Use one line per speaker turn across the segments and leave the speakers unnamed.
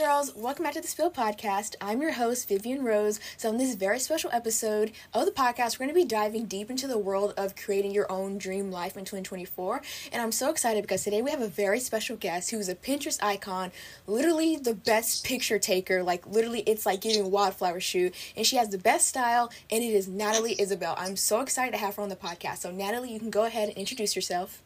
Girls, welcome back to the Spill Podcast. I'm your host, Vivian Rose. So, in this very special episode of the podcast, we're going to be diving deep into the world of creating your own dream life in 2024. And I'm so excited because today we have a very special guest who's a Pinterest icon, literally the best picture taker. Like, literally, it's like getting a wildflower shoot. And she has the best style, and it is Natalie Isabel. I'm so excited to have her on the podcast. So, Natalie, you can go ahead and introduce yourself.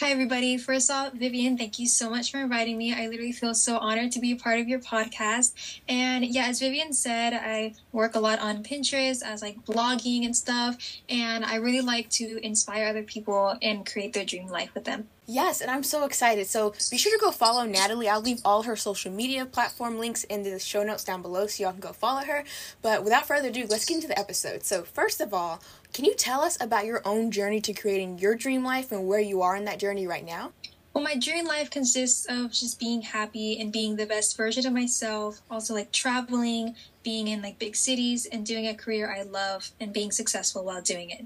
Hi, everybody. First off, Vivian, thank you so much for inviting me. I literally feel so honored to be a part of your podcast. And yeah, as Vivian said, I work a lot on Pinterest as like blogging and stuff. And I really like to inspire other people and create their dream life with them.
Yes, and I'm so excited. So be sure to go follow Natalie. I'll leave all her social media platform links in the show notes down below so y'all can go follow her. But without further ado, let's get into the episode. So, first of all, can you tell us about your own journey to creating your dream life and where you are in that journey right now?
Well, my dream life consists of just being happy and being the best version of myself. Also, like traveling, being in like big cities, and doing a career I love and being successful while doing it.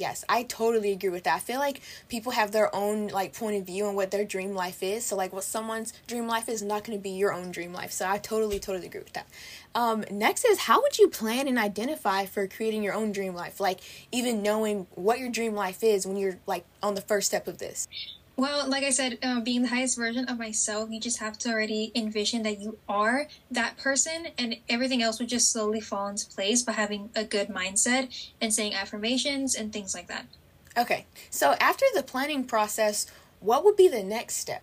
Yes, I totally agree with that. I feel like people have their own like point of view on what their dream life is. So like what someone's dream life is not going to be your own dream life. So I totally totally agree with that. Um, next is how would you plan and identify for creating your own dream life? Like even knowing what your dream life is when you're like on the first step of this.
Well, like I said, uh, being the highest version of myself, you just have to already envision that you are that person, and everything else would just slowly fall into place by having a good mindset and saying affirmations and things like that.
Okay, so after the planning process, what would be the next step?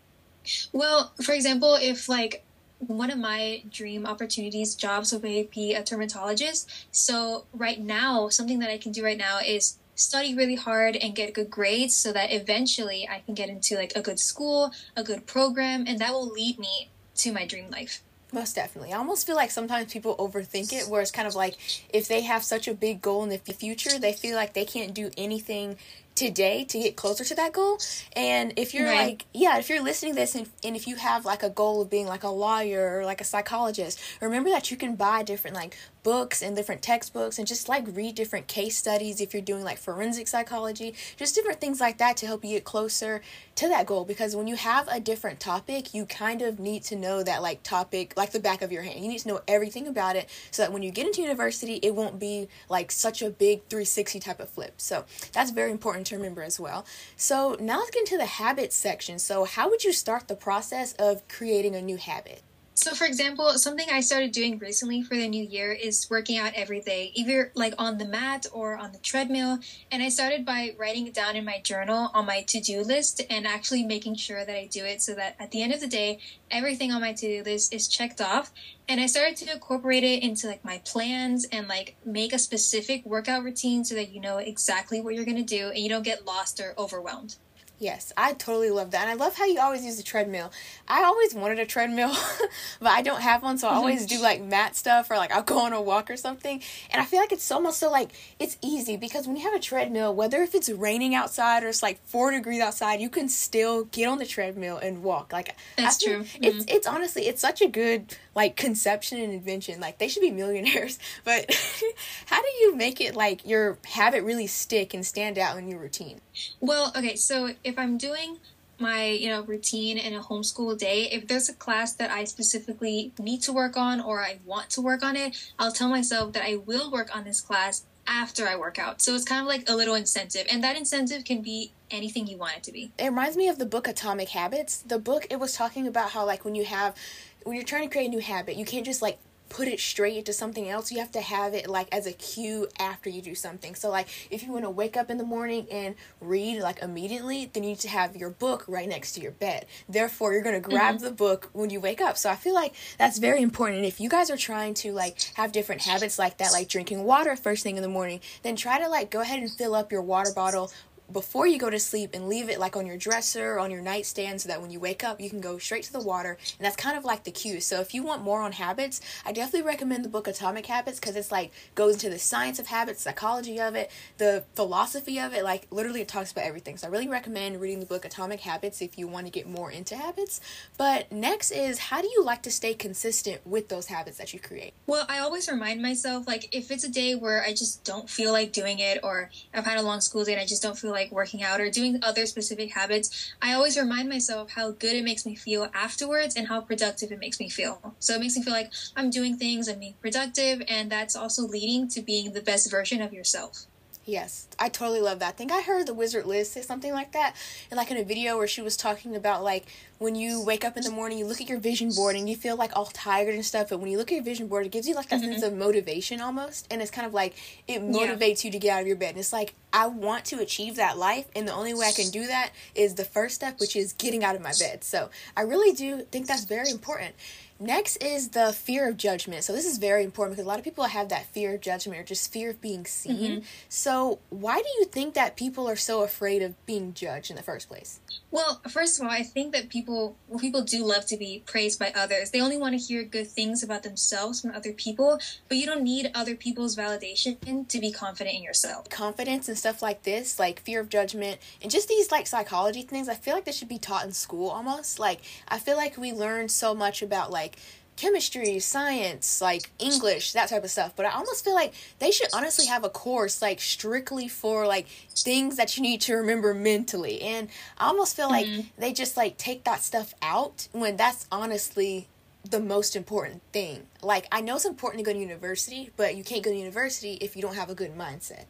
Well, for example, if like one of my dream opportunities jobs would be a dermatologist. So right now, something that I can do right now is study really hard and get good grades so that eventually I can get into like a good school, a good program, and that will lead me to my dream life.
Most definitely. I almost feel like sometimes people overthink it, where it's kind of like if they have such a big goal in the future, they feel like they can't do anything today to get closer to that goal. And if you're right. like, yeah, if you're listening to this and, and if you have like a goal of being like a lawyer or like a psychologist, remember that you can buy different like books and different textbooks and just like read different case studies if you're doing like forensic psychology, just different things like that to help you get closer to that goal. Because when you have a different topic, you kind of need to know that like topic like the back of your hand. You need to know everything about it so that when you get into university, it won't be like such a big 360 type of flip. So that's very important to remember as well. So now let's get into the habits section. So, how would you start the process of creating a new habit?
So, for example, something I started doing recently for the new year is working out every day, either like on the mat or on the treadmill. And I started by writing it down in my journal on my to do list and actually making sure that I do it so that at the end of the day, everything on my to do list is checked off. And I started to incorporate it into like my plans and like make a specific workout routine so that you know exactly what you're going to do and you don't get lost or overwhelmed.
Yes, I totally love that. And I love how you always use the treadmill. I always wanted a treadmill, but I don't have one, so I always do like mat stuff or like I'll go on a walk or something. And I feel like it's so almost so like it's easy because when you have a treadmill, whether if it's raining outside or it's like four degrees outside, you can still get on the treadmill and walk. Like
that's true.
It's mm-hmm. it's honestly it's such a good like conception and invention. Like they should be millionaires. But how do you make it like your habit really stick and stand out in your routine?
Well, okay, so if I'm doing my you know routine in a homeschool day if there's a class that i specifically need to work on or i want to work on it i'll tell myself that i will work on this class after i work out. So it's kind of like a little incentive and that incentive can be anything you want it to be.
It reminds me of the book atomic habits. The book it was talking about how like when you have when you're trying to create a new habit you can't just like put it straight into something else. You have to have it like as a cue after you do something. So like if you want to wake up in the morning and read like immediately, then you need to have your book right next to your bed. Therefore, you're going to grab mm-hmm. the book when you wake up. So I feel like that's very important. And if you guys are trying to like have different habits like that, like drinking water first thing in the morning, then try to like go ahead and fill up your water bottle before you go to sleep and leave it like on your dresser on your nightstand so that when you wake up you can go straight to the water and that's kind of like the cue. So if you want more on habits i definitely recommend the book atomic habits because it's like goes into the science of habits psychology of it the philosophy of it like literally it talks about everything. So i really recommend reading the book atomic habits if you want to get more into habits. But next is how do you like to stay consistent with those habits that you create?
Well i always remind myself like if it's a day where i just don't feel like doing it or i've had a long school day and i just don't feel like working out or doing other specific habits, I always remind myself how good it makes me feel afterwards and how productive it makes me feel. So it makes me feel like I'm doing things, I'm being productive, and that's also leading to being the best version of yourself.
Yes, I totally love that. I think I heard the Wizard Liz say something like that, and like in a video where she was talking about like when you wake up in the morning, you look at your vision board and you feel like all tired and stuff. But when you look at your vision board, it gives you like that mm-hmm. sense of motivation almost, and it's kind of like it motivates yeah. you to get out of your bed. And it's like I want to achieve that life, and the only way I can do that is the first step, which is getting out of my bed. So I really do think that's very important. Next is the fear of judgment. So this is very important because a lot of people have that fear of judgment or just fear of being seen. Mm-hmm. So why do you think that people are so afraid of being judged in the first place?
Well, first of all, I think that people well, people do love to be praised by others. They only want to hear good things about themselves from other people, but you don't need other people's validation to be confident in yourself.
Confidence and stuff like this, like fear of judgment and just these like psychology things, I feel like they should be taught in school almost. Like I feel like we learn so much about like chemistry, science, like English, that type of stuff. But I almost feel like they should honestly have a course like strictly for like things that you need to remember mentally. And I almost feel mm-hmm. like they just like take that stuff out when that's honestly the most important thing. Like, I know it's important to go to university, but you can't go to university if you don't have a good mindset.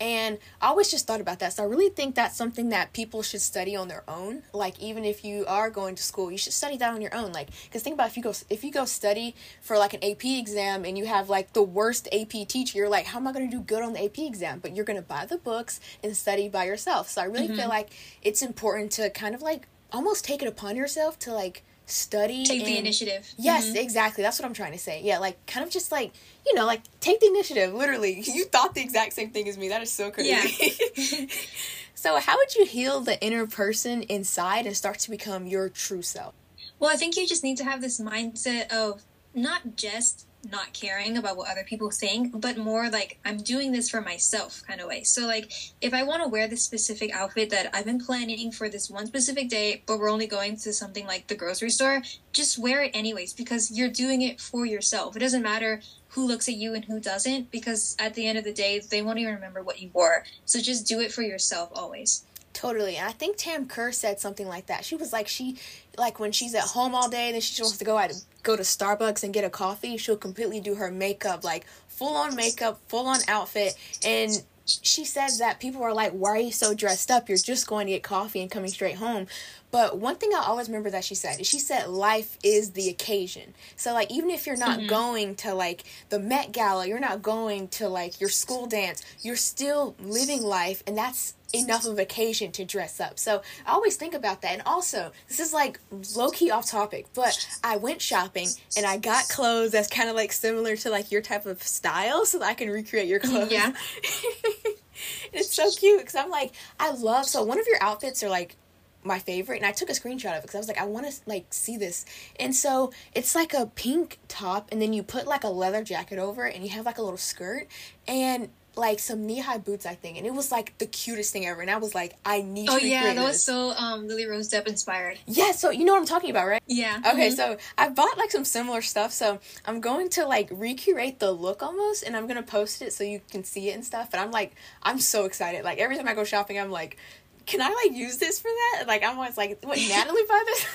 And I always just thought about that. So I really think that's something that people should study on their own. Like, even if you are going to school, you should study that on your own. Like, because think about if you go if you go study for like an AP exam and you have like the worst AP teacher, you're like, how am I going to do good on the AP exam? But you're going to buy the books and study by yourself. So I really mm-hmm. feel like it's important to kind of like almost take it upon yourself to like study
take and, the initiative.
Yes mm-hmm. exactly. That's what i'm trying to say. Yeah like kind of just like you know like take the initiative literally. You thought the exact same thing as me. That is so crazy. Yeah. so how would you heal the inner person inside and start to become your true self?
Well i think you just need to have this mindset of not just not caring about what other people think, but more like I'm doing this for myself kind of way. So like if I want to wear this specific outfit that I've been planning for this one specific day, but we're only going to something like the grocery store, just wear it anyways because you're doing it for yourself. It doesn't matter who looks at you and who doesn't because at the end of the day they won't even remember what you wore. So just do it for yourself always.
Totally. And I think Tam Kerr said something like that. She was like she like when she's at home all day then she just wants to go out go to Starbucks and get a coffee, she'll completely do her makeup like full on makeup, full on outfit and she says that people are like, Why are you so dressed up? You're just going to get coffee and coming straight home. But one thing I always remember that she said is she said life is the occasion. So like even if you're not mm-hmm. going to like the Met Gala, you're not going to like your school dance, you're still living life and that's enough of occasion to dress up. So I always think about that. And also, this is like low key off topic, but I went shopping and I got clothes that's kind of like similar to like your type of style so that I can recreate your clothes.
Yeah.
it's so cute because I'm like, I love, so one of your outfits are like my favorite and I took a screenshot of it because I was like I want to like see this and so it's like a pink top and then you put like a leather jacket over it and you have like a little skirt and like some knee high boots, I think, and it was like the cutest thing ever. And I was like, I need.
Oh yeah, that
this.
was so um Lily Rose Depp inspired.
Yeah, so you know what I'm talking about, right?
Yeah.
Okay, mm-hmm. so I bought like some similar stuff, so I'm going to like recreate the look almost, and I'm gonna post it so you can see it and stuff. But I'm like, I'm so excited. Like every time I go shopping, I'm like. Can I like use this for that? Like I'm always like, what Natalie buy this?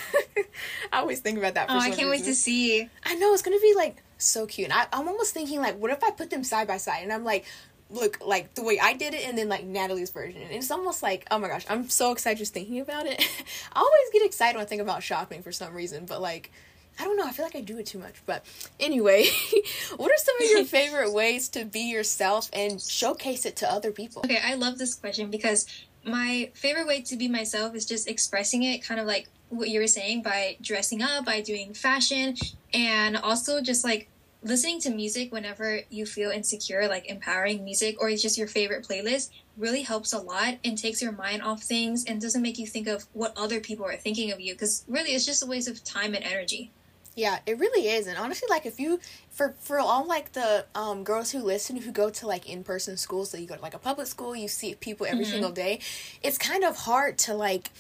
I always think about that. For sure.
Oh, I can't reason. wait to see.
I know it's gonna be like so cute. And I, I'm almost thinking like, what if I put them side by side? And I'm like, look like the way I did it and then like Natalie's version. And it's almost like, oh my gosh, I'm so excited just thinking about it. I always get excited when I think about shopping for some reason, but like I don't know, I feel like I do it too much. But anyway, what are some of your favorite ways to be yourself and showcase it to other people?
Okay, I love this question because my favorite way to be myself is just expressing it kind of like what you were saying by dressing up, by doing fashion, and also just like listening to music whenever you feel insecure, like empowering music or it's just your favorite playlist, really helps a lot and takes your mind off things and doesn't make you think of what other people are thinking of you because really it's just a waste of time and energy.
Yeah, it really is. And honestly, like if you for for all like the um girls who listen who go to like in person schools, so you go to like a public school, you see people every mm-hmm. single day, it's kind of hard to like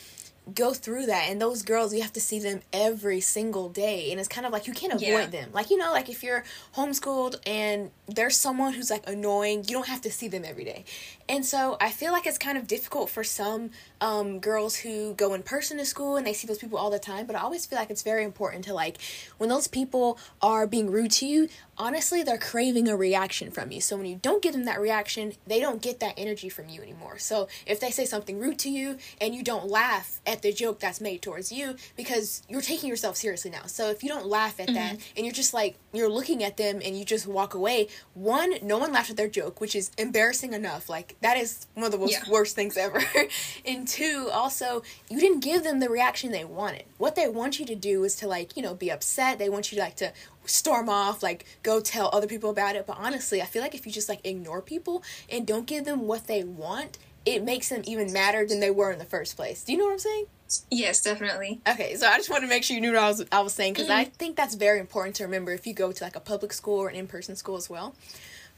go through that and those girls you have to see them every single day and it's kind of like you can't avoid yeah. them like you know like if you're homeschooled and there's someone who's like annoying. You don't have to see them every day. And so i feel like it's kind of difficult for some um, girls who go in person to school and they see those people all the time but i always feel like it's very important to like when those people are being rude to you honestly they're craving a reaction from you. So when you don't give them that reaction they don't get that energy from you anymore. So if they say something rude to you and you don't laugh at the joke that's made towards you because you're taking yourself seriously now. So if you don't laugh at mm-hmm. that and you're just like you're looking at them and you just walk away one no one laughed at their joke which is embarrassing enough like that is one of the most yeah. worst things ever and two also you didn't give them the reaction they wanted what they want you to do is to like you know be upset they want you to like to storm off, like go tell other people about it. But honestly, I feel like if you just like ignore people and don't give them what they want, it makes them even madder than they were in the first place. Do you know what I'm saying?
Yes, definitely.
Okay, so I just want to make sure you knew what I was I was saying because mm-hmm. I think that's very important to remember if you go to like a public school or an in person school as well.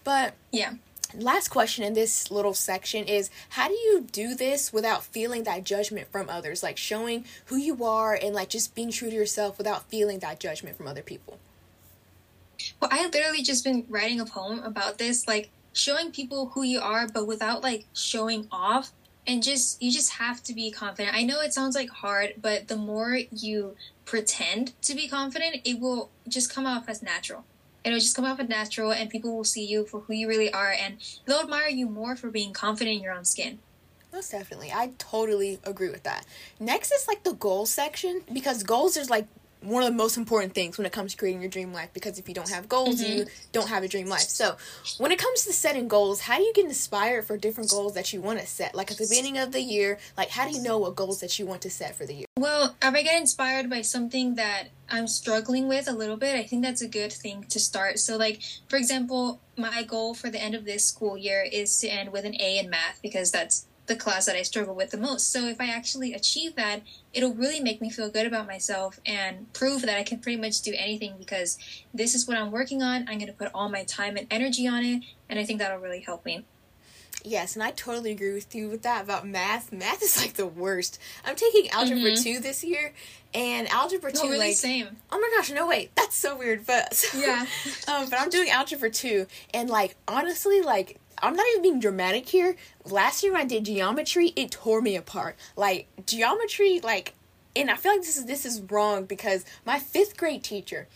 But
yeah.
Last question in this little section is how do you do this without feeling that judgment from others? Like showing who you are and like just being true to yourself without feeling that judgment from other people.
Well, I literally just been writing a poem about this, like showing people who you are, but without like showing off. And just, you just have to be confident. I know it sounds like hard, but the more you pretend to be confident, it will just come off as natural. It'll just come off as natural, and people will see you for who you really are, and they'll admire you more for being confident in your own skin.
Most definitely. I totally agree with that. Next is like the goals section because goals is like one of the most important things when it comes to creating your dream life because if you don't have goals mm-hmm. you don't have a dream life. So when it comes to setting goals how do you get inspired for different goals that you want to set? Like at the beginning of the year like how do you know what goals that you want to set for the year?
Well if i get inspired by something that i'm struggling with a little bit i think that's a good thing to start. So like for example my goal for the end of this school year is to end with an a in math because that's the class that I struggle with the most. So if I actually achieve that, it'll really make me feel good about myself and prove that I can pretty much do anything because this is what I'm working on. I'm going to put all my time and energy on it, and I think that'll really help me.
Yes, and I totally agree with you with that about math. Math is like the worst. I'm taking algebra mm-hmm. 2 this year, and algebra 2
really
like
same.
Oh my gosh, no wait. That's so weird, but so,
Yeah.
um but I'm doing algebra 2 and like honestly like I'm not even being dramatic here. Last year when I did geometry, it tore me apart. Like geometry, like, and I feel like this is this is wrong because my fifth grade teacher,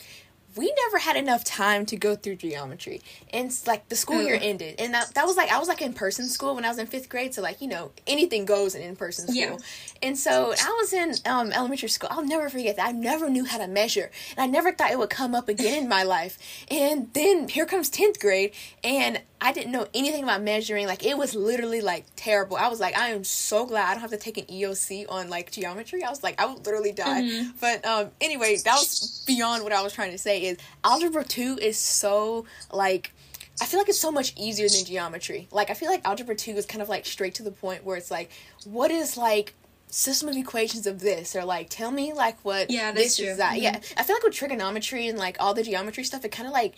we never had enough time to go through geometry. And like the school year ended. And that, that was like i was like in person school when i was in fifth grade. So like you know anything goes in in-person school. Yeah. and so i was in um, elementary school. I'll never forget that. I never knew how to measure. And i never thought it would come up again in my life. And then here comes 10th grade. And I didn't know anything about measuring. Like it was literally like terrible. I was like, I am so glad I don't have to take an EOC on like geometry. I was like, I would literally die. Mm-hmm. But um, anyway, that was beyond what I was trying to say. Is algebra two is so like. I feel like it's so much easier than geometry. Like I feel like algebra 2 is kind of like straight to the point where it's like what is like system of equations of this or like tell me like what
yeah, this
true.
is
that. Mm-hmm. Yeah. I feel like with trigonometry and like all the geometry stuff it kind of like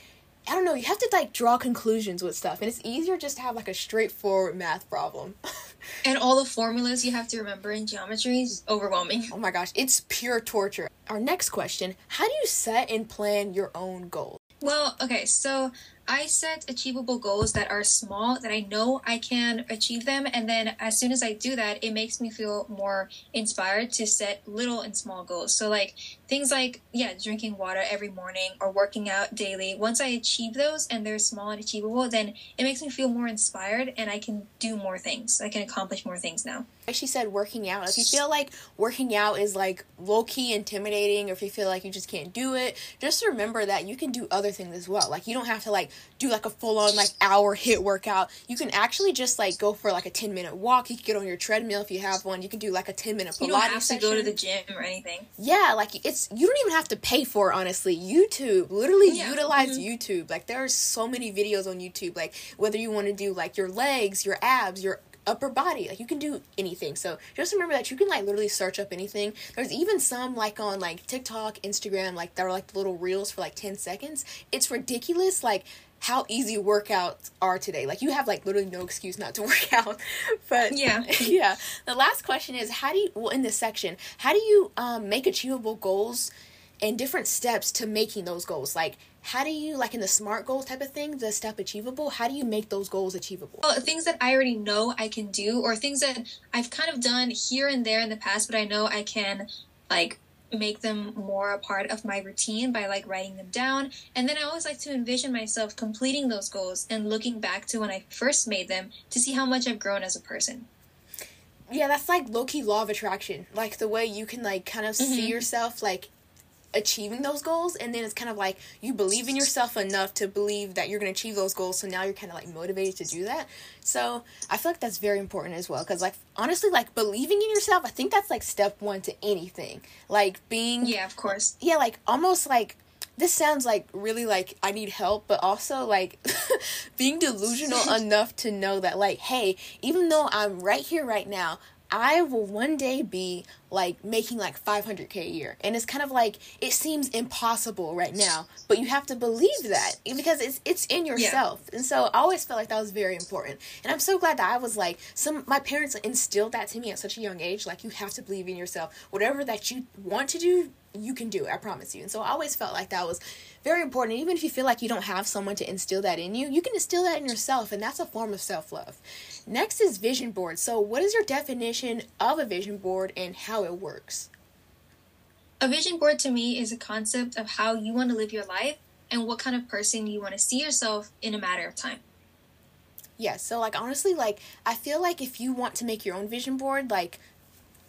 I don't know, you have to like draw conclusions with stuff, and it's easier just to have like a straightforward math problem.
and all the formulas you have to remember in geometry is overwhelming.
Oh my gosh, it's pure torture. Our next question How do you set and plan your own goals?
Well, okay, so I set achievable goals that are small, that I know I can achieve them. And then as soon as I do that, it makes me feel more inspired to set little and small goals. So, like things like, yeah, drinking water every morning or working out daily. Once I achieve those and they're small and achievable, then it makes me feel more inspired and I can do more things. I can accomplish more things now.
She said working out. If you feel like working out is like low key intimidating or if you feel like you just can't do it, just remember that you can do other things as well. Like you don't have to like do like a full on like hour HIIT workout. You can actually just like go for like a 10 minute walk. You can get on your treadmill if you have one. You can do like a 10 minute Pilates You don't have
to go to the gym or anything.
Yeah, like it's you don't even have to pay for it, honestly. YouTube, literally yeah. utilize mm-hmm. YouTube. Like there are so many videos on YouTube like whether you want to do like your legs, your abs, your upper body. Like you can do anything. So just remember that you can like literally search up anything. There's even some like on like TikTok, Instagram, like that are like little reels for like 10 seconds. It's ridiculous. Like how easy workouts are today. Like you have like literally no excuse not to work out. But
Yeah.
yeah. The last question is how do you well in this section, how do you um, make achievable goals and different steps to making those goals? Like how do you like in the smart goals type of thing, the step achievable, how do you make those goals achievable?
Well, things that I already know I can do, or things that I've kind of done here and there in the past, but I know I can like make them more a part of my routine by like writing them down. And then I always like to envision myself completing those goals and looking back to when I first made them to see how much I've grown as a person.
Yeah, that's like low key law of attraction. Like the way you can like kind of see
Mhm.
yourself like achieving those goals and then it's kind of like you believe in yourself enough to believe that you're going to achieve those goals so now you're kind of like motivated to do that so i feel like that's very important as well because like honestly like believing in yourself i think that's like step one to anything like being
Yeah, of course.
yeah like almost like this sounds like really like I need help, but also like being delusional enough to know that like, hey, even though I'm right here right now, I will one day be like making like 500k a year. And it's kind of like it seems impossible right now, but you have to believe that because it's it's in yourself. And so I always felt like that was very important. And I'm so glad that I was like some my parents instilled that to me at such a young age like you have to believe in yourself. Whatever that you want to do, you can do it, I promise you. And so I always felt like that was very important. Even if you feel like you don't have someone to instill that in you, you can instill that in yourself, and that's a form of self love. Next is vision board. So, what is your definition of a vision board and how it works?
A vision board to me is a concept of how you want to live your life and what kind of person you want to see yourself in a matter of time.
Yeah, so like honestly, like I feel like if you want to make your own vision board, like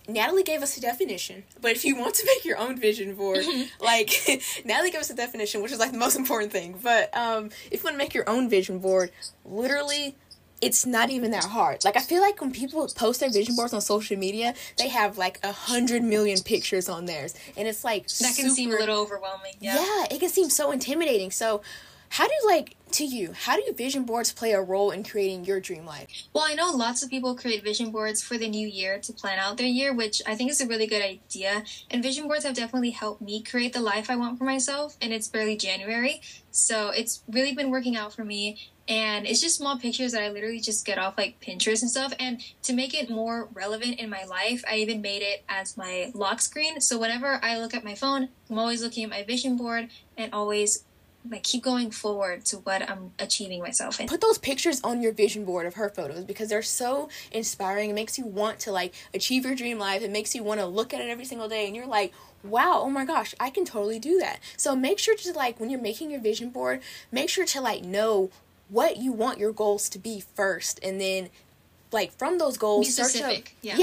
Natalie gave us a definition, but if you want to make your own vision board, like Natalie gave us a definition, which is like the most important thing. But um, if you want to make your own vision board, literally, it's not even that hard. Like I feel like when people post their vision boards on social media, they have like a hundred million pictures on theirs, and it's like
That can seem a
super-
little overwhelming. Yeah.
yeah, it can seem so intimidating. So, how do like to you? How do vision boards play a role in creating your dream life?
Well, I know lots of people create vision boards for the new year to plan out their year, which I think is a really good idea. And vision boards have definitely helped me create the life I want for myself, and it's barely January. So it's really been working out for me. And it's just small pictures that I literally just get off like Pinterest and stuff. And to make it more relevant in my life, I even made it as my lock screen. So whenever I look at my phone, I'm always looking at my vision board and always like keep going forward to what I'm achieving myself in.
put those pictures on your vision board of her photos because they're so inspiring. It makes you want to like achieve your dream life. It makes you want to look at it every single day and you're like, wow, oh my gosh, I can totally do that. So make sure to like when you're making your vision board, make sure to like know what you want your goals to be first and then like from those goals search up,
yeah.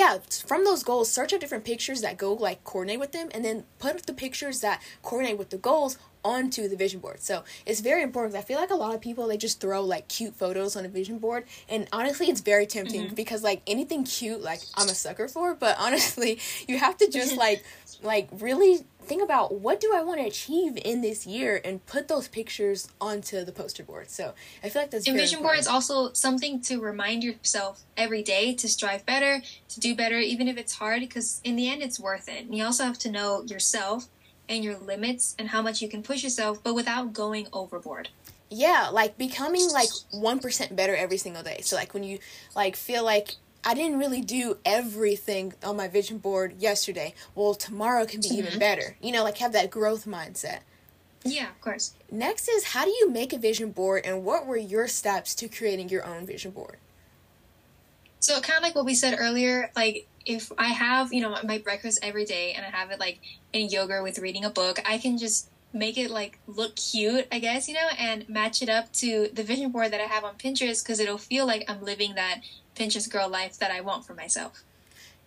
from those goals search out different pictures that go like coordinate with them and then put the pictures that coordinate with the goals onto the vision board so it's very important i feel like a lot of people they just throw like cute photos on a vision board and honestly it's very tempting
Mm-hmm.
because like anything cute like i'm a sucker for but honestly you have to just like like really think about what do i want to achieve in this year and put those pictures onto the poster board so i feel like that's
And vision board is also something to remind yourself every day to strive better, to do better, even if it's hard, because in the end, it's worth it. And you also have to know yourself and your limits and how much you can push yourself, but without going overboard.
yeah like becoming like 1% better every single day. So like when you like feel like i didn't really do everything on my vision board yesterday well tomorrow can be even mm-hmm. better. You know like have that growth mindset.
Yeah, of course.
next is how do you make a vision board and what were your steps to creating your own vision board?
So, kind of like what we said earlier, like if I have, you know, my breakfast every day and I have it like in yoga with reading a book, I can just make it like look cute, I guess, you know, and match it up to the vision board that I have on Pinterest because it'll feel like I'm living that Pinterest girl life that I want for myself.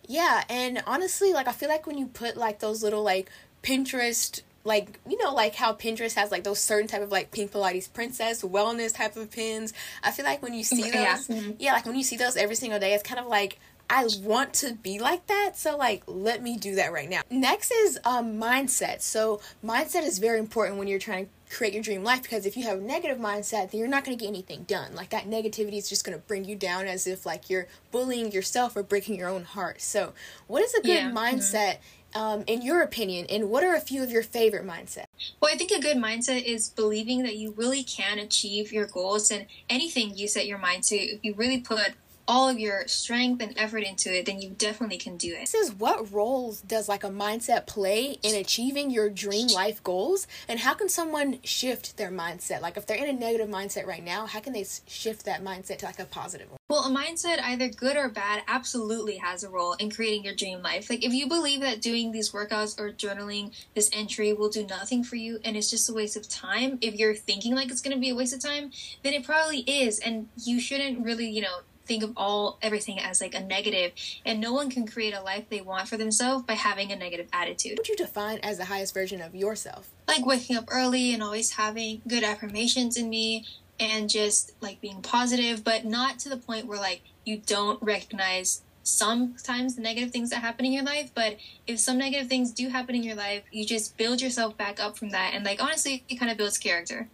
Yeah, and honestly, like I feel like when you put like those little like Pinterest like you know like how Pinterest has like those certain type of like pink Pilates princess wellness type of pins. I feel like when you see those
Yeah.
yeah,
Mhm.
like when you see those every single day, it's kind of like I want to be like that, so like let me do that right now. Next is um mindset. So mindset is very important when you're trying to create your dream life because if you have a negative mindset, then you're not going to get anything done. Like that negativity is just going to bring you down as if like you're bullying yourself or breaking your own heart. So, what is a good
Yeah, mhm.
mindset um, in your opinion, and what are a few of your favorite mindsets?
Well, I think a good mindset is believing that you really can achieve your goals and anything you set your mind to. If you really put all of your strength and effort into it, then you definitely can do it.
This is what roles does like a mindset play in achieving your dream life goals, and how can someone shift their mindset? Like if they're in a negative mindset right now, how can they shift that mindset to like a positive one?
Well, a mindset, either good or bad, absolutely has a role in creating your dream life. Like if you believe that doing these workouts or journaling this entry will do nothing for you and it's just a waste of time, if you're thinking like it's going to be a waste of time, then it probably is, and you shouldn't really, you know, think of all everything as like a negative and no one can create a life they want for themselves by having a negative attitude.
What you define as the highest version of yourself?
Like waking up early and always having good affirmations in me and just like being positive, but not to the point where like you don't recognize sometimes the negative things that happen in your life, but if some negative things do happen in your life, you just build yourself back up from that and like honestly it kind of builds character.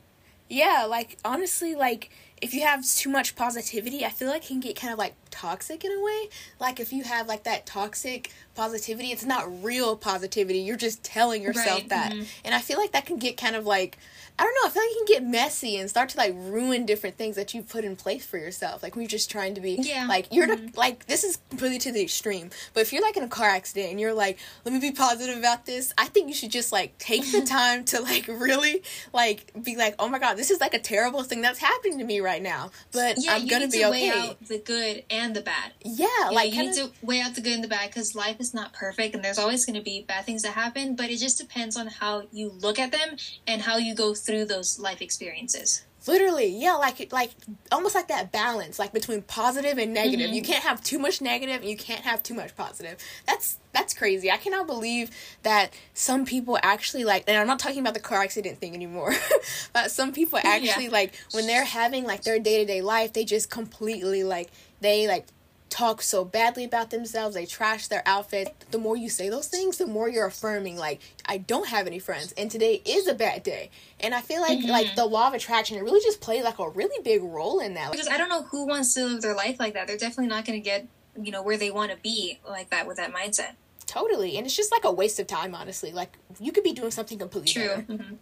Yeah, like honestly like if you have too much positivity, I feel like it can get kind of like toxic in a way. Like if you have like that toxic positivity, it's not real positivity. You're just telling yourself right. that. Mm-hmm. And I feel like that can get kind of like I don't know, I feel like you can get messy and start to like ruin different things that you put in place for yourself. Like when you're just trying to be yeah. like you're mm-hmm. the, like this is completely to the extreme. But if you're like in a car accident and you're like, let me be positive about this, I think you should just like take the time to like really like be like, oh my god, this is like a terrible thing that's happening to me right now. But yeah, I'm gonna be okay.
The good and the bad.
Yeah,
yeah
like
you kinda... need to weigh out the good and the bad because life is not perfect and there's always going to be bad things that happen. But it just depends on how you look at them and how you go through those life experiences.
Literally, yeah, like like almost like that balance, like between positive and negative. Mm-hmm. You can't have too much negative, and you can't have too much positive. That's that's crazy. I cannot believe that some people actually like. And I'm not talking about the car accident thing anymore, but some people actually yeah. like when they're having like their day to day life, they just completely like they like talk so badly about themselves, they trash their outfit. The more you say those things, the more you're affirming like I don't have any friends and today is a bad day. And I feel like mm-hmm. like the law of attraction it really just plays like a really big role in that.
Because I don't know who wants to live their life like that. They're definitely not going to get, you know, where they want to be like that with that mindset.
Totally. And it's just like a waste of time honestly. Like you could be doing something completely
True. Mm-hmm.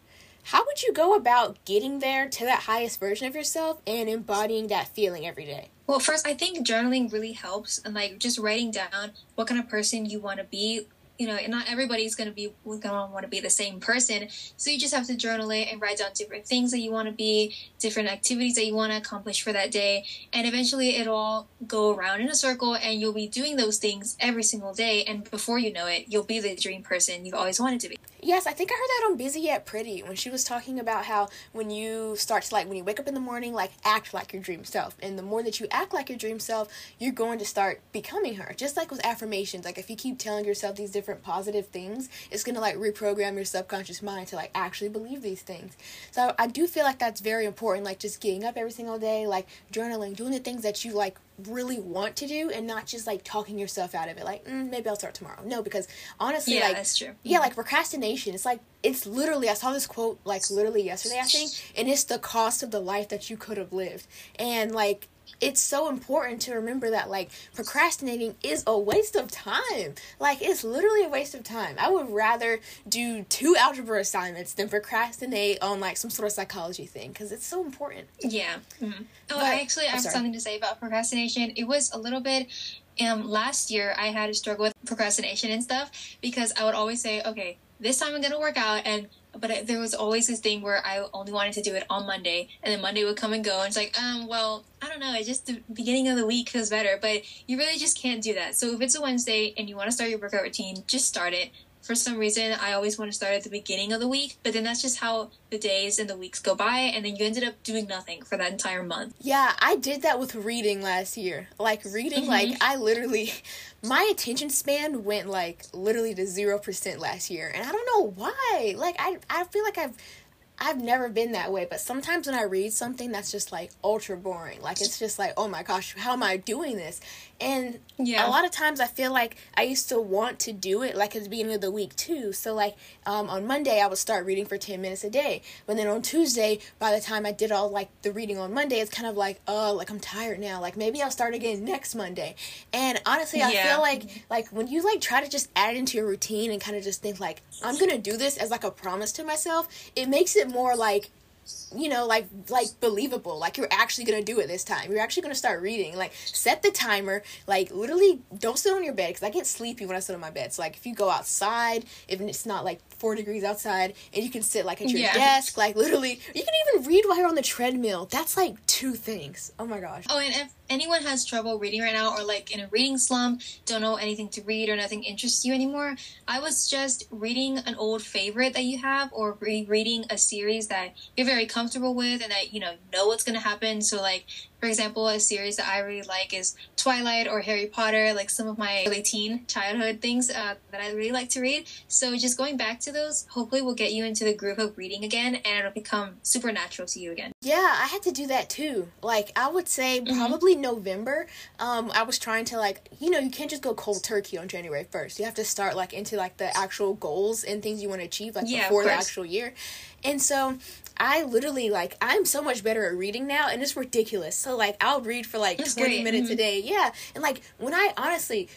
How would you go about getting there to that highest version of yourself and embodying that feeling every day?
Well, first, I think journaling really helps, and like just writing down what kind of person you want to be you know, not everybody's going to be going to want to be the same person. So you just have to journal it and write down different things that you want to be, different activities that you want to accomplish for that day, and eventually it'll all go around in a circle, and you'll be doing those things every single day. And before you know it, you'll be the dream person you've always wanted to be.
Yes, I think I heard that on Busy Yet Pretty when she was talking about how when you start to like when you wake up in the morning, like act like your dream self, and the more that you act like your dream self, you're going to start becoming her. Just like with affirmations, like if you keep telling yourself these different different positive things, it's gonna like reprogram your subconscious mind to like actually believe these things. So I do feel like that's very important, like just getting up every single day, like journaling, doing the things that you like really want to do and not just like talking yourself out of it like mm, maybe i'll start tomorrow. No because honestly
yeah,
like
that's true.
yeah like procrastination it's like it's literally i saw this quote like literally yesterday i think and it's the cost of the life that you could have lived. And like it's so important to remember that like procrastinating is a waste of time. Like it's literally a waste of time. I would rather do two algebra assignments than procrastinate on like some sort of psychology thing because it's so important.
Yeah. Mm-hmm. Oh, but, I actually I have something to say about procrastination. It was a little bit um last year I had a struggle with procrastination and stuff because I would always say, okay, this time I'm gonna work out and but there was always this thing where I only wanted to do it on Monday, and then Monday would come and go, and it's like, um, well, I don't know, it's just the beginning of the week feels better, but you really just can't do that. So if it's a Wednesday and you want to start your workout routine, just start it for some reason I always want to start at the beginning of the week, but then that's just how the days and the weeks go by and then you ended up doing nothing for that entire month.
Yeah, I did that with reading last year. Like reading mm-hmm. like I literally my attention span went like literally to 0% last year and I don't know why. Like I I feel like I've I've never been that way, but sometimes when I read something that's just like ultra boring, like it's just like, oh my gosh, how am I doing this? And yeah. a lot of times I feel like I used to want to do it like at the beginning of the week too. So like um, on Monday I would start reading for 10 minutes a day. But then on Tuesday, by the time I did all like the reading on Monday, it's kind of like, oh, like I'm tired now. Like maybe I'll start again next Monday. And honestly, I yeah. feel like like when you like try to just add it into your routine and kind of just think like I'm going to do this as like a promise to myself, it makes it more like you know like like believable. Like you're actually gonna do it this time. You're actually gonna start reading. Like set the timer. Like literally don't sit on your bed because i get sleepy when i sit on my bed. So like if you go outside if it's not like four degrees outside and you can sit like at your yeah. desk like literally you can even read while you're on the treadmill. That's like two things. Oh my gosh.
Oh and if anyone has trouble reading right now or like in a reading slump don't know anything to read or nothing interests you anymore i was just reading an old favorite that you have or rereading a series that you're very comfortable with and that you know know what's going to happen so like for example, a series that I really like is Twilight or Harry Potter, like some of my early teen childhood things uh, that I really like to read. So just going back to those, hopefully will get you into the groove of reading again and it'll become supernatural to you again.
Yeah, I had to do that too. Like I would say mm-hmm. probably mm-hmm. November. Um, I was trying to like, you know, you can't just go cold turkey on January 1st. You have to start like into like the actual goals and things you want to achieve like yeah, before the actual year. And so I literally like I'm so much better at reading now and it's ridiculous. So like I'll read for like That's 20 great. minutes mm-hmm. a day. Yeah. And like when I honestly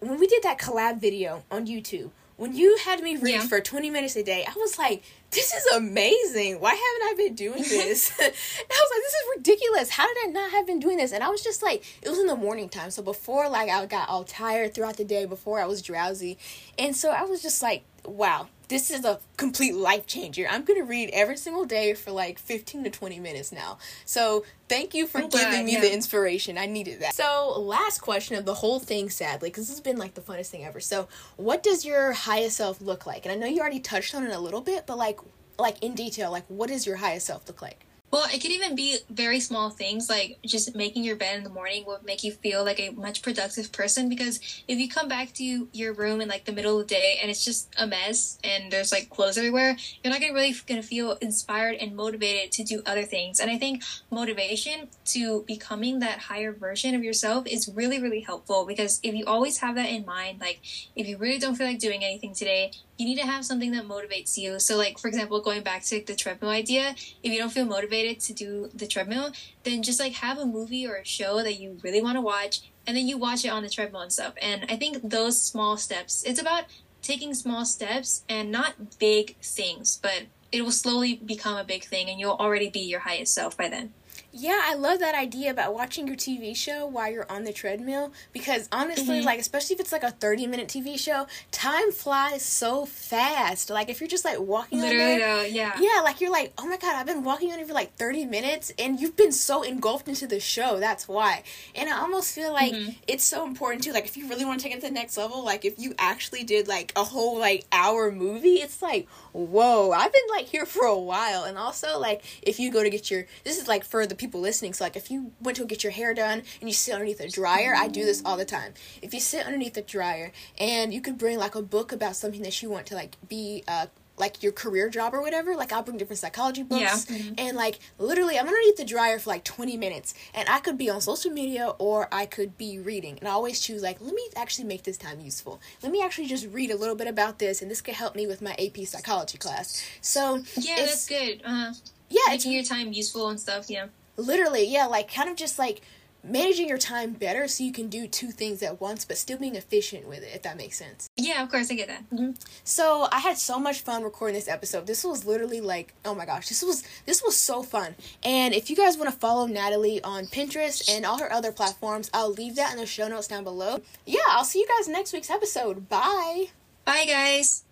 when we did that collab video on YouTube, when you had me read yeah. for 20 minutes a day, I was like, this is amazing. Why haven't I been doing this? I was like, this is ridiculous. How did I not have been doing this? And I was just like, it was in the morning time. So before like I got all tired throughout the day, before I was drowsy. And so I was just like, wow, this is a complete life changer. I'm going to read every single day for like 15 to 20 minutes now. So, thank you for I'm giving glad, me yeah. the inspiration. I needed that. So, last question of the whole thing, sadly, because this has been like the funnest thing ever. So, what does your highest self look like? And I know you already touched on it a little bit, but like, like in detail, like, what does your highest self look like?
Well, it could even be very small things like just making your bed in the morning will make you feel like a much productive person because if you come back to your room in like the middle of the day and it's just a mess and there's like clothes everywhere, you're not gonna really gonna feel inspired and motivated to do other things. And I think motivation to becoming that higher version of yourself is really, really helpful because if you always have that in mind, like if you really don't feel like doing anything today, you need to have something that motivates you. So, like for example, going back to the treadmill idea, if you don't feel motivated to do the treadmill, then just like have a movie or a show that you really want to watch, and then you watch it on the treadmill and stuff. And I think those small steps. It's about taking small steps and not big things, but it will slowly become a big thing, and you'll already be your highest self by then.
Yeah, I love that idea about watching your TV show while you're on the treadmill because honestly, mm-hmm. like especially if it's like a 30 minute TV show, time flies so fast. Like if you're just like walking
Literally, on there, yeah.
Yeah, like you're like, "Oh my god, I've been walking on it for like 30 minutes and you've been so engulfed into the show. That's why." And I almost feel like mm-hmm. it's so important too like if you really want to take it to the next level, like if you actually did like a whole like hour movie, it's like, "Whoa, I've been like here for a while." And also like if you go to get your this is like for the people listening. So, like, if you went to get your hair done and you sit underneath a dryer, I do this all the time. If you sit underneath a dryer and you could bring like a book about something that you want to like be uh like your career job or whatever, like I'll bring different psychology books yeah. mm-hmm. and like literally I'm underneath the dryer for like 20 minutes and I could be on social media or I could be reading and I always choose like let me actually make this time useful. Let me actually just read a little bit about this and this could help me with my AP psychology class. So
Yeah, that's good. Uh-huh.
Yeah,
making your time useful and stuff, yeah.
Literally, yeah, like kind of just like managing your time better so you can do two things at once but still being efficient with it if that makes sense.
Yeah of course i get that mm-hmm.
so i had so much fun recording this episode. This was literally like oh my gosh this was this was so fun. And if you guys want to follow natalie on pinterest and all her other platforms i'll leave that in the show notes down below. Yeah i'll see you guys next week's episode. Bye.
Bye guys